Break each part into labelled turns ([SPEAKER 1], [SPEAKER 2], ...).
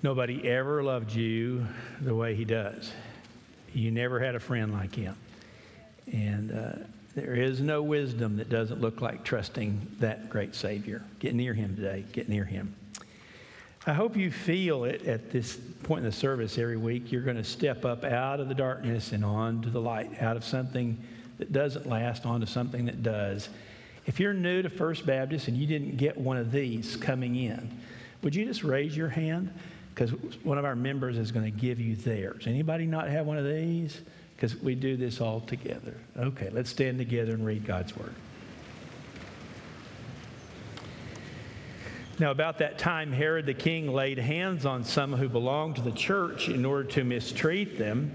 [SPEAKER 1] Nobody ever loved you the way he does. You never had a friend like him. And uh, there is no wisdom that doesn't look like trusting that great Savior. Get near him today. Get near him. I hope you feel it at this point in the service every week. You're going to step up out of the darkness and onto the light, out of something that doesn't last onto something that does. If you're new to First Baptist and you didn't get one of these coming in, would you just raise your hand? Because one of our members is going to give you theirs. Anybody not have one of these? Because we do this all together. Okay, let's stand together and read God's Word. Now, about that time, Herod the king laid hands on some who belonged to the church in order to mistreat them.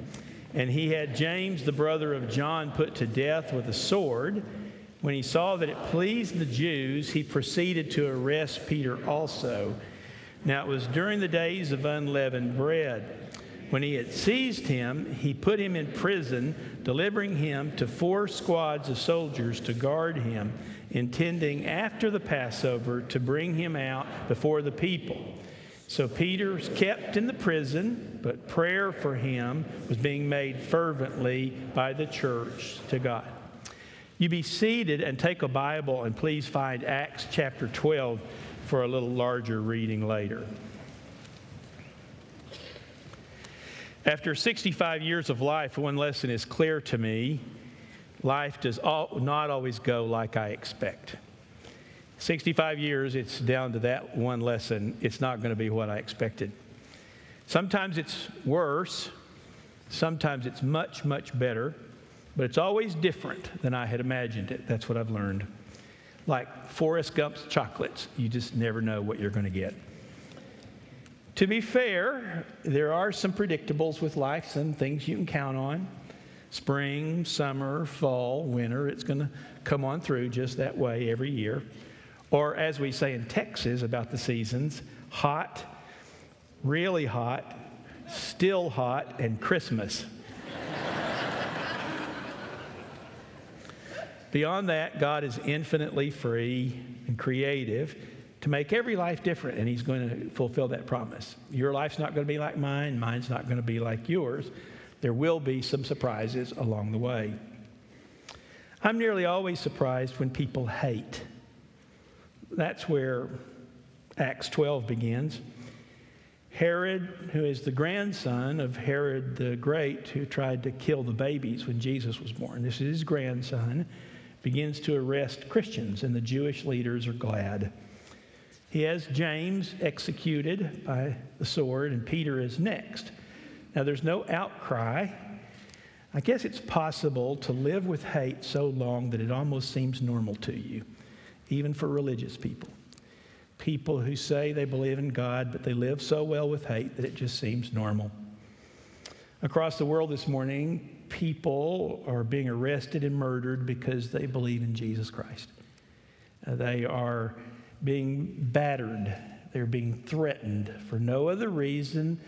[SPEAKER 1] And he had James, the brother of John, put to death with a sword. When he saw that it pleased the Jews, he proceeded to arrest Peter also. Now, it was during the days of unleavened bread. When he had seized him, he put him in prison, delivering him to four squads of soldiers to guard him intending after the Passover to bring him out before the people. So Peter's kept in the prison, but prayer for him was being made fervently by the church to God. You be seated and take a Bible and please find Acts chapter 12 for a little larger reading later. After 65 years of life, one lesson is clear to me life does all, not always go like I expect. 65 years, it's down to that one lesson. It's not going to be what I expected. Sometimes it's worse, sometimes it's much, much better, but it's always different than I had imagined it. That's what I've learned. Like Forrest Gump's chocolates, you just never know what you're going to get. To be fair, there are some predictables with life, some things you can count on spring, summer, fall, winter. It's going to come on through just that way every year. Or, as we say in Texas about the seasons, hot, really hot, still hot, and Christmas. Beyond that, God is infinitely free and creative to make every life different, and He's going to fulfill that promise. Your life's not going to be like mine, mine's not going to be like yours there will be some surprises along the way. I'm nearly always surprised when people hate. That's where Acts 12 begins. Herod, who is the grandson of Herod the Great, who tried to kill the babies when Jesus was born, this is his grandson, begins to arrest Christians, and the Jewish leaders are glad. He has James executed by the sword, and Peter is next. Now, there's no outcry. I guess it's possible to live with hate so long that it almost seems normal to you, even for religious people. People who say they believe in God, but they live so well with hate that it just seems normal. Across the world this morning, people are being arrested and murdered because they believe in Jesus Christ. Uh, they are being battered, they're being threatened for no other reason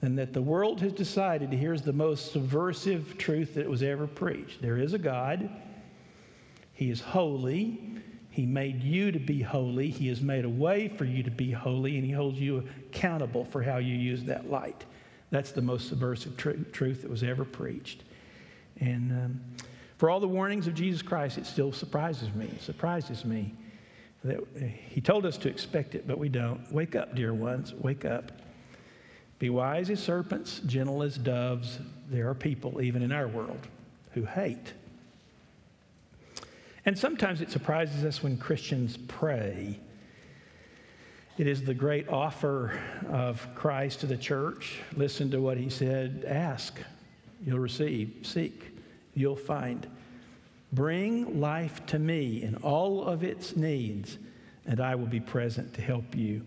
[SPEAKER 1] than that the world has decided here's the most subversive truth that was ever preached there is a God, He is holy. He made you to be holy. He has made a way for you to be holy, and He holds you accountable for how you use that light. That's the most subversive tr- truth that was ever preached. And um, for all the warnings of Jesus Christ, it still surprises me. It surprises me that He told us to expect it, but we don't. Wake up, dear ones. Wake up. Be wise as serpents, gentle as doves. There are people, even in our world, who hate. And sometimes it surprises us when Christians pray. It is the great offer of Christ to the church. Listen to what he said ask, you'll receive, seek, you'll find. Bring life to me in all of its needs, and I will be present to help you.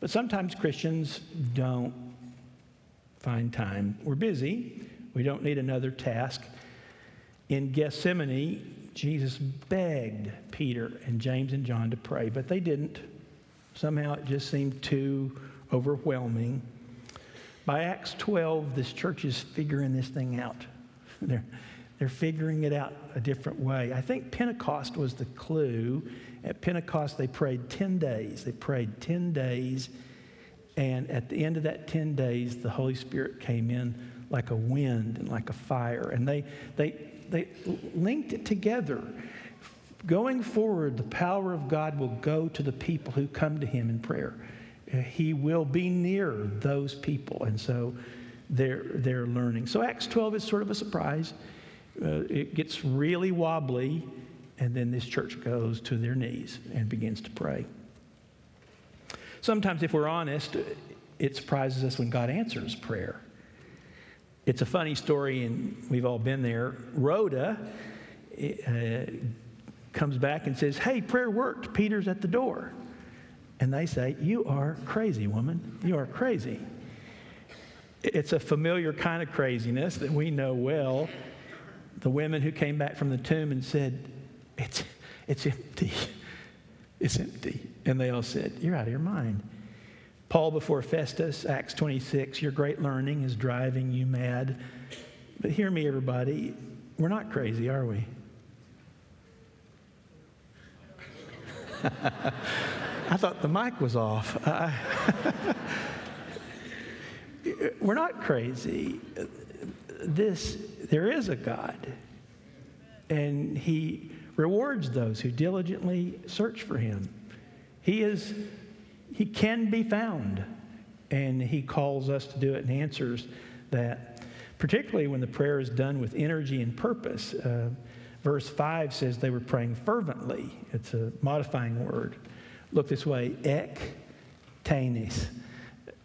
[SPEAKER 1] But sometimes Christians don't find time. We're busy. We don't need another task. In Gethsemane, Jesus begged Peter and James and John to pray, but they didn't. Somehow it just seemed too overwhelming. By Acts 12, this church is figuring this thing out. They're, they're figuring it out a different way. I think Pentecost was the clue. At Pentecost, they prayed 10 days. They prayed 10 days And at the end of that 10 days, the Holy Spirit came in like a wind and like a fire. And they, they, they linked it together. Going forward, the power of God will go to the people who come to Him in prayer. He will be near those people. And so they're, they're learning. So Acts 12 is sort of a surprise. Uh, it gets really wobbly, and then this church goes to their knees and begins to pray. Sometimes, if we're honest, it surprises us when God answers prayer. It's a funny story, and we've all been there. Rhoda uh, comes back and says, Hey, prayer worked. Peter's at the door. And they say, You are crazy, woman. You are crazy. It's a familiar kind of craziness that we know well. The women who came back from the tomb and said, It's, it's empty. It's empty. And they all said, You're out of your mind. Paul before Festus, Acts 26, your great learning is driving you mad. But hear me, everybody, we're not crazy, are we? I thought the mic was off. Uh, we're not crazy. This, there is a God, and He rewards those who diligently search for Him. He is, He can be found, and He calls us to do it and answers that, particularly when the prayer is done with energy and purpose. Uh, verse 5 says they were praying fervently. It's a modifying word. Look this way ek tanis.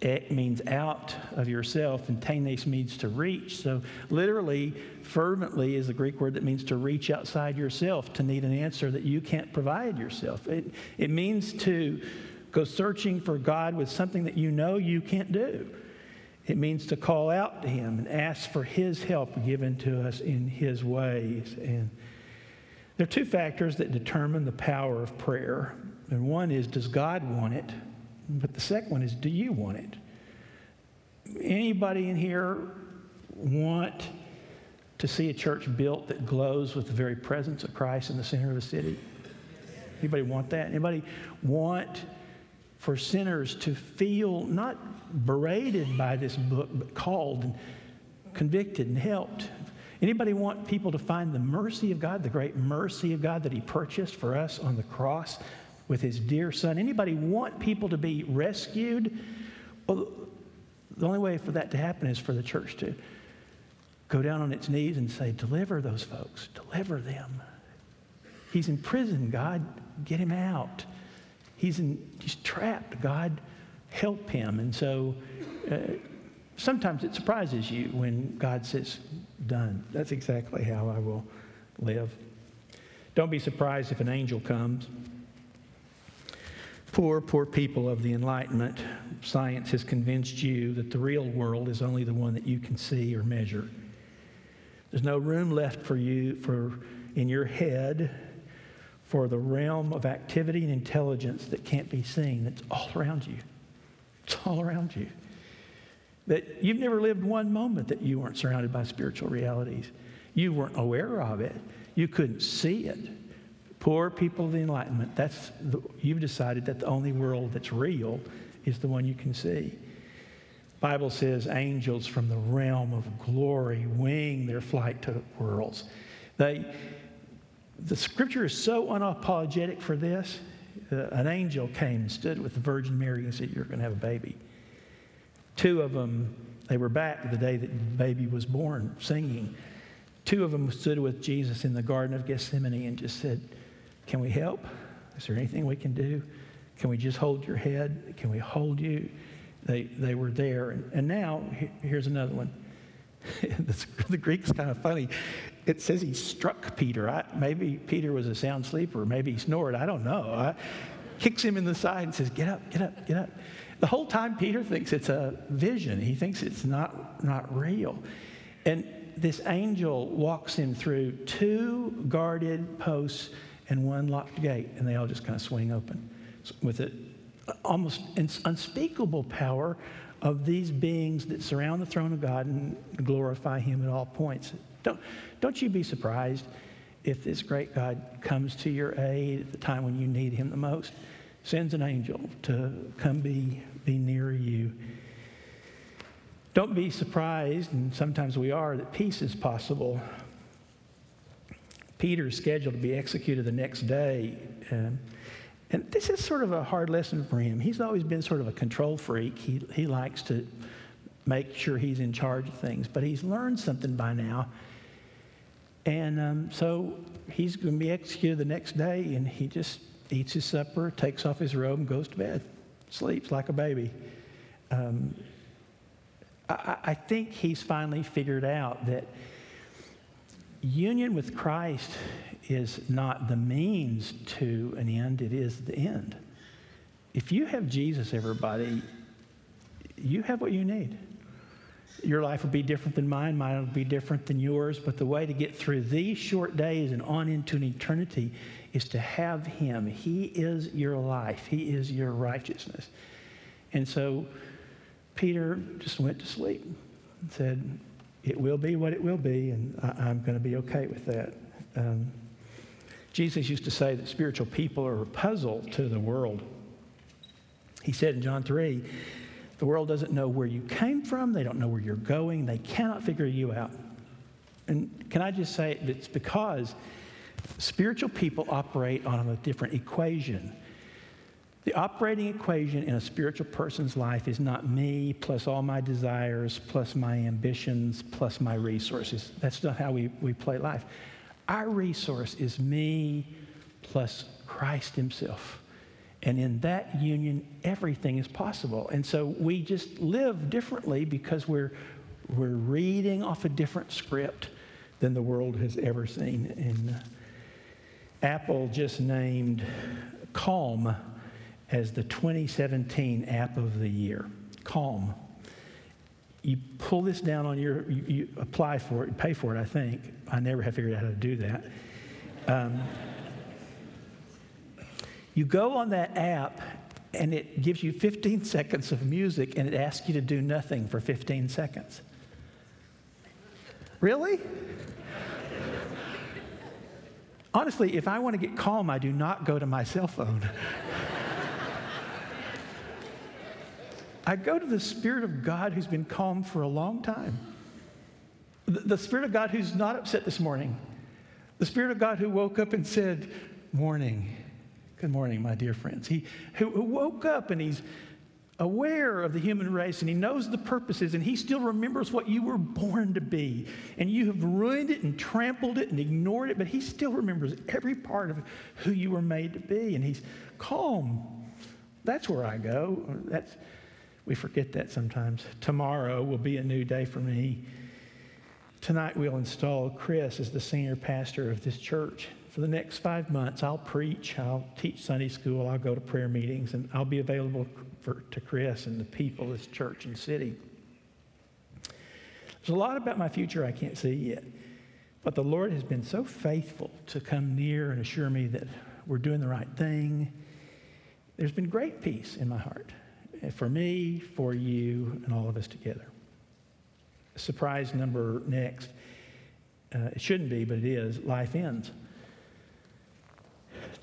[SPEAKER 1] Ek means out of yourself, and tanis means to reach. So, literally, fervently is the Greek word that means to reach outside yourself, to need an answer that you can't provide yourself. It, it means to go searching for God with something that you know you can't do. It means to call out to Him and ask for His help given to us in His ways. And there are two factors that determine the power of prayer. And one is, does God want it? But the second one is, do you want it? Anybody in here want to see a church built that glows with the very presence of Christ in the center of the city? Anybody want that? Anybody want for sinners to feel not berated by this book, but called and convicted and helped? Anybody want people to find the mercy of God, the great mercy of God that He purchased for us on the cross with his dear son. Anybody want people to be rescued? Well, the only way for that to happen is for the church to go down on its knees and say, Deliver those folks, deliver them. He's in prison, God, get him out. He's, in, he's trapped, God, help him. And so uh, sometimes it surprises you when God says, Done. That's exactly how I will live. Don't be surprised if an angel comes Poor, poor people of the Enlightenment, science has convinced you that the real world is only the one that you can see or measure. There's no room left for you for in your head for the realm of activity and intelligence that can't be seen. It's all around you. It's all around you. That you've never lived one moment that you weren't surrounded by spiritual realities. You weren't aware of it. You couldn't see it. Poor people of the Enlightenment, that's the, you've decided that the only world that's real is the one you can see. Bible says angels from the realm of glory wing their flight to worlds. They, the scripture is so unapologetic for this. Uh, an angel came and stood with the Virgin Mary and said, You're going to have a baby. Two of them, they were back the day that the baby was born, singing. Two of them stood with Jesus in the Garden of Gethsemane and just said, can we help? Is there anything we can do? Can we just hold your head? Can we hold you? They, they were there. And, and now, here's another one. the Greek's kind of funny. It says he struck Peter. I, maybe Peter was a sound sleeper. Maybe he snored. I don't know. I, kicks him in the side and says, Get up, get up, get up. The whole time, Peter thinks it's a vision. He thinks it's not, not real. And this angel walks him through two guarded posts and one locked gate, and they all just kind of swing open with it almost unspeakable power of these beings that surround the throne of God and glorify Him at all points. Don't, don't you be surprised if this great God comes to your aid at the time when you need Him the most, sends an angel to come be, be near you. Don't be surprised, and sometimes we are, that peace is possible. Peter is scheduled to be executed the next day. Um, and this is sort of a hard lesson for him. He's always been sort of a control freak. He, he likes to make sure he's in charge of things, but he's learned something by now. And um, so he's going to be executed the next day, and he just eats his supper, takes off his robe, and goes to bed, sleeps like a baby. Um, I, I think he's finally figured out that union with Christ is not the means to an end, it is the end. If you have Jesus, everybody, you have what you need. Your life will be different than mine, mine will be different than yours, but the way to get through these short days and on into an eternity is to have Him. He is your life, He is your righteousness. And so Peter just went to sleep and said, It will be what it will be, and I, am going to be okay with that. Um, Jesus used to say that spiritual people are a puzzle to the world. He said in John 3, the world doesn't know where you came from, they don't know where you're going, they cannot figure you out. And can I just say it's because spiritual people operate on a different equation. The operating equation in a spiritual person's life is not me plus all my desires, plus my ambitions, plus my resources. That's not how we, we play life. Our resource is me plus Christ Himself. And in that union, everything is possible. And so we just live differently because we're, we're reading off a different script than the world has ever seen. And Apple just named Calm as the 2017 app of the year. Calm. You pull this down on your, you, you apply for it, pay for it, I think. I never have figured out how to do that. Um, you go on that app and it gives you 15 seconds of music and it asks you to do nothing for 15 seconds. Really? Honestly, if I want to get calm, I do not go to my cell phone. I go to the Spirit of God who's been calm for a long time. The, the Spirit of God who's not upset this morning. The Spirit of God who woke up and said, Morning. Good morning, my dear friends. He who woke up and he's aware of the human race and he knows the purposes and he still remembers what you were born to be. And you have ruined it and trampled it and ignored it, but he still remembers every part of who you were made to be. And he's calm. That's where I go. That's, we forget that sometimes. Tomorrow will be a new day for me. Tonight we'll install Chris as the senior pastor of this church for the next five months, I'll preach, I'll teach Sunday school, I'll go to prayer meetings, and I'll be available for, to Chris and the people, of this church and city. There's a lot about my future I can't see yet, but the Lord has been so faithful to come near and assure me that we're doing the right thing. There's been great peace in my heart for me, for you, and all of us together. Surprise number next. Uh, it shouldn't be, but it is. Life ends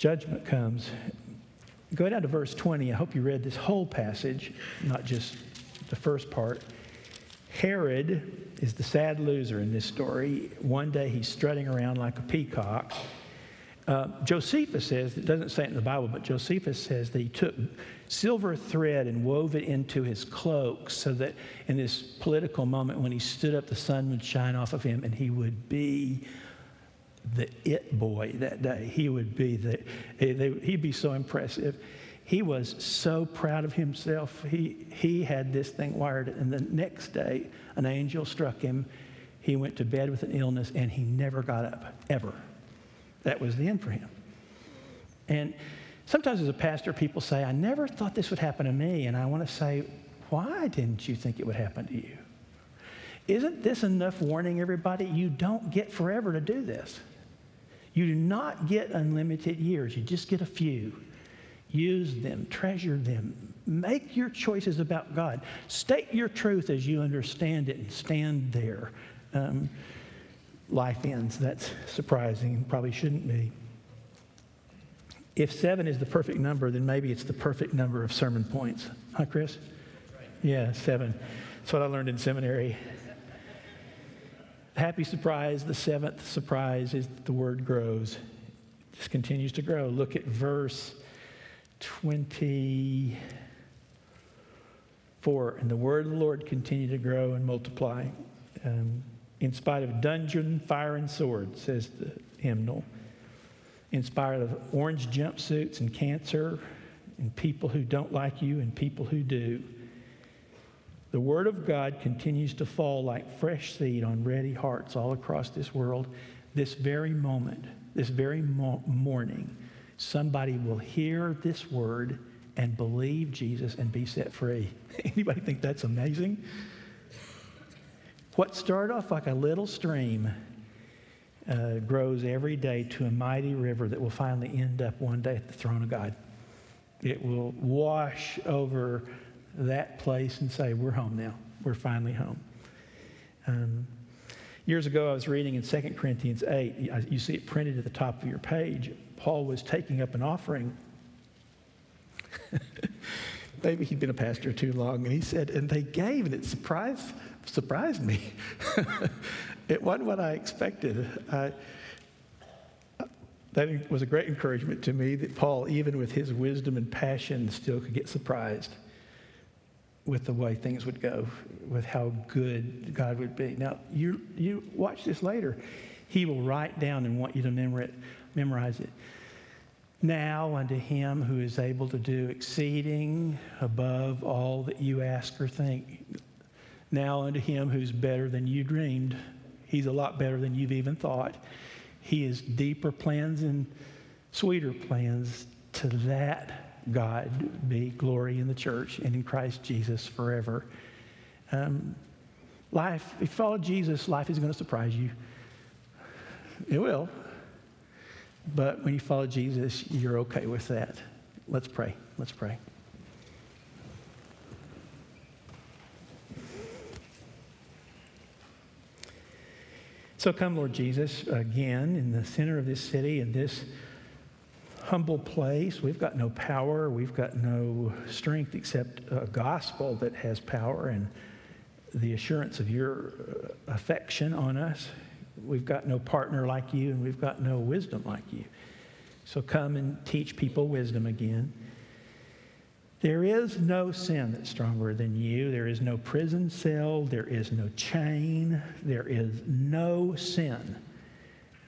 [SPEAKER 1] judgment comes. Go down to verse 20. I hope you read this whole passage, not just the first part. Herod is the sad loser in this story. One day he's strutting around like a peacock. Uh, Josephus says, it doesn't say it in the Bible, but Josephus says that he took silver thread and wove it into his cloak so that in this political moment when he stood up, the sun would shine off of him and he would be the it boy that day. He would be the, he'd be so impressive. He was so proud of himself. He, he had this thing wired, and the next day, an angel struck him. He went to bed with an illness, and he never got up, ever. That was the end for him. And sometimes as a pastor, people say, I never thought this would happen to me. And I want to say, why didn't you think it would happen to you? Isn't this enough warning, everybody? You don't get forever to do this. You do not get unlimited years, you just get a few. Use them, treasure them, make your choices about God. State your truth as you understand it and stand there. Um, life ends. That's surprising, probably shouldn't be. If seven is the perfect number, then maybe it's the perfect number of sermon points. Huh, Chris? Right. Yeah, seven. That's what I learned in seminary. Happy surprise, the seventh surprise is that the word grows. It just continues to grow. Look at verse 24. And the word of the Lord continued to grow and multiply. Um, in spite of dungeon, fire, and sword, says the hymnal. In spite of orange jumpsuits and cancer, and people who don't like you and people who do. The Word of God continues to fall like fresh seed on ready hearts all across this world. This very moment, this very mo- morning, somebody will hear this word and believe Jesus and be set free. Anybody think that's amazing? What started off like a little stream uh, grows every day to a mighty river that will finally end up one day at the throne of God. It will wash over that place and say, We're home now. We're finally home. Um, years ago, I was reading in 2 Corinthians 8. You see it printed at the top of your page. Paul was taking up an offering. Maybe he'd been a pastor too long. And he said, And they gave, and it surprised, surprised me. it wasn't what I expected. I, that was a great encouragement to me that Paul, even with his wisdom and passion, still could get surprised with the way things would go, with how good God would be. Now, you, you watch this later. He will write down and want you to memorize it. Now, unto him who is able to do exceeding above all that you ask or think. Now, unto him who's better than you dreamed. He's a lot better than you've even thought. He has deeper plans and sweeter plans. To that God be glory in the church and in Christ Jesus forever. Um, life, if you follow Jesus, life is going to surprise you. It will. But when you follow Jesus, you're okay with that. Let's pray. Let's pray. So come, Lord Jesus, again in the center of this city, in this humble place. We've got no power, we've got no strength except a gospel that has power and the assurance of your uh, affection on us. We've got no partner like you, and we've got no wisdom like you. So come and teach people wisdom again. There is no sin that's stronger than you. There is no prison cell. There is no chain. There is no sin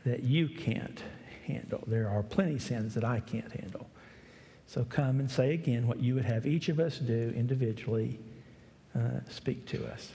[SPEAKER 1] that you can't handle. There are plenty sins that I can't handle. So come and say again what you would have each of us do individually. Uh, speak to us.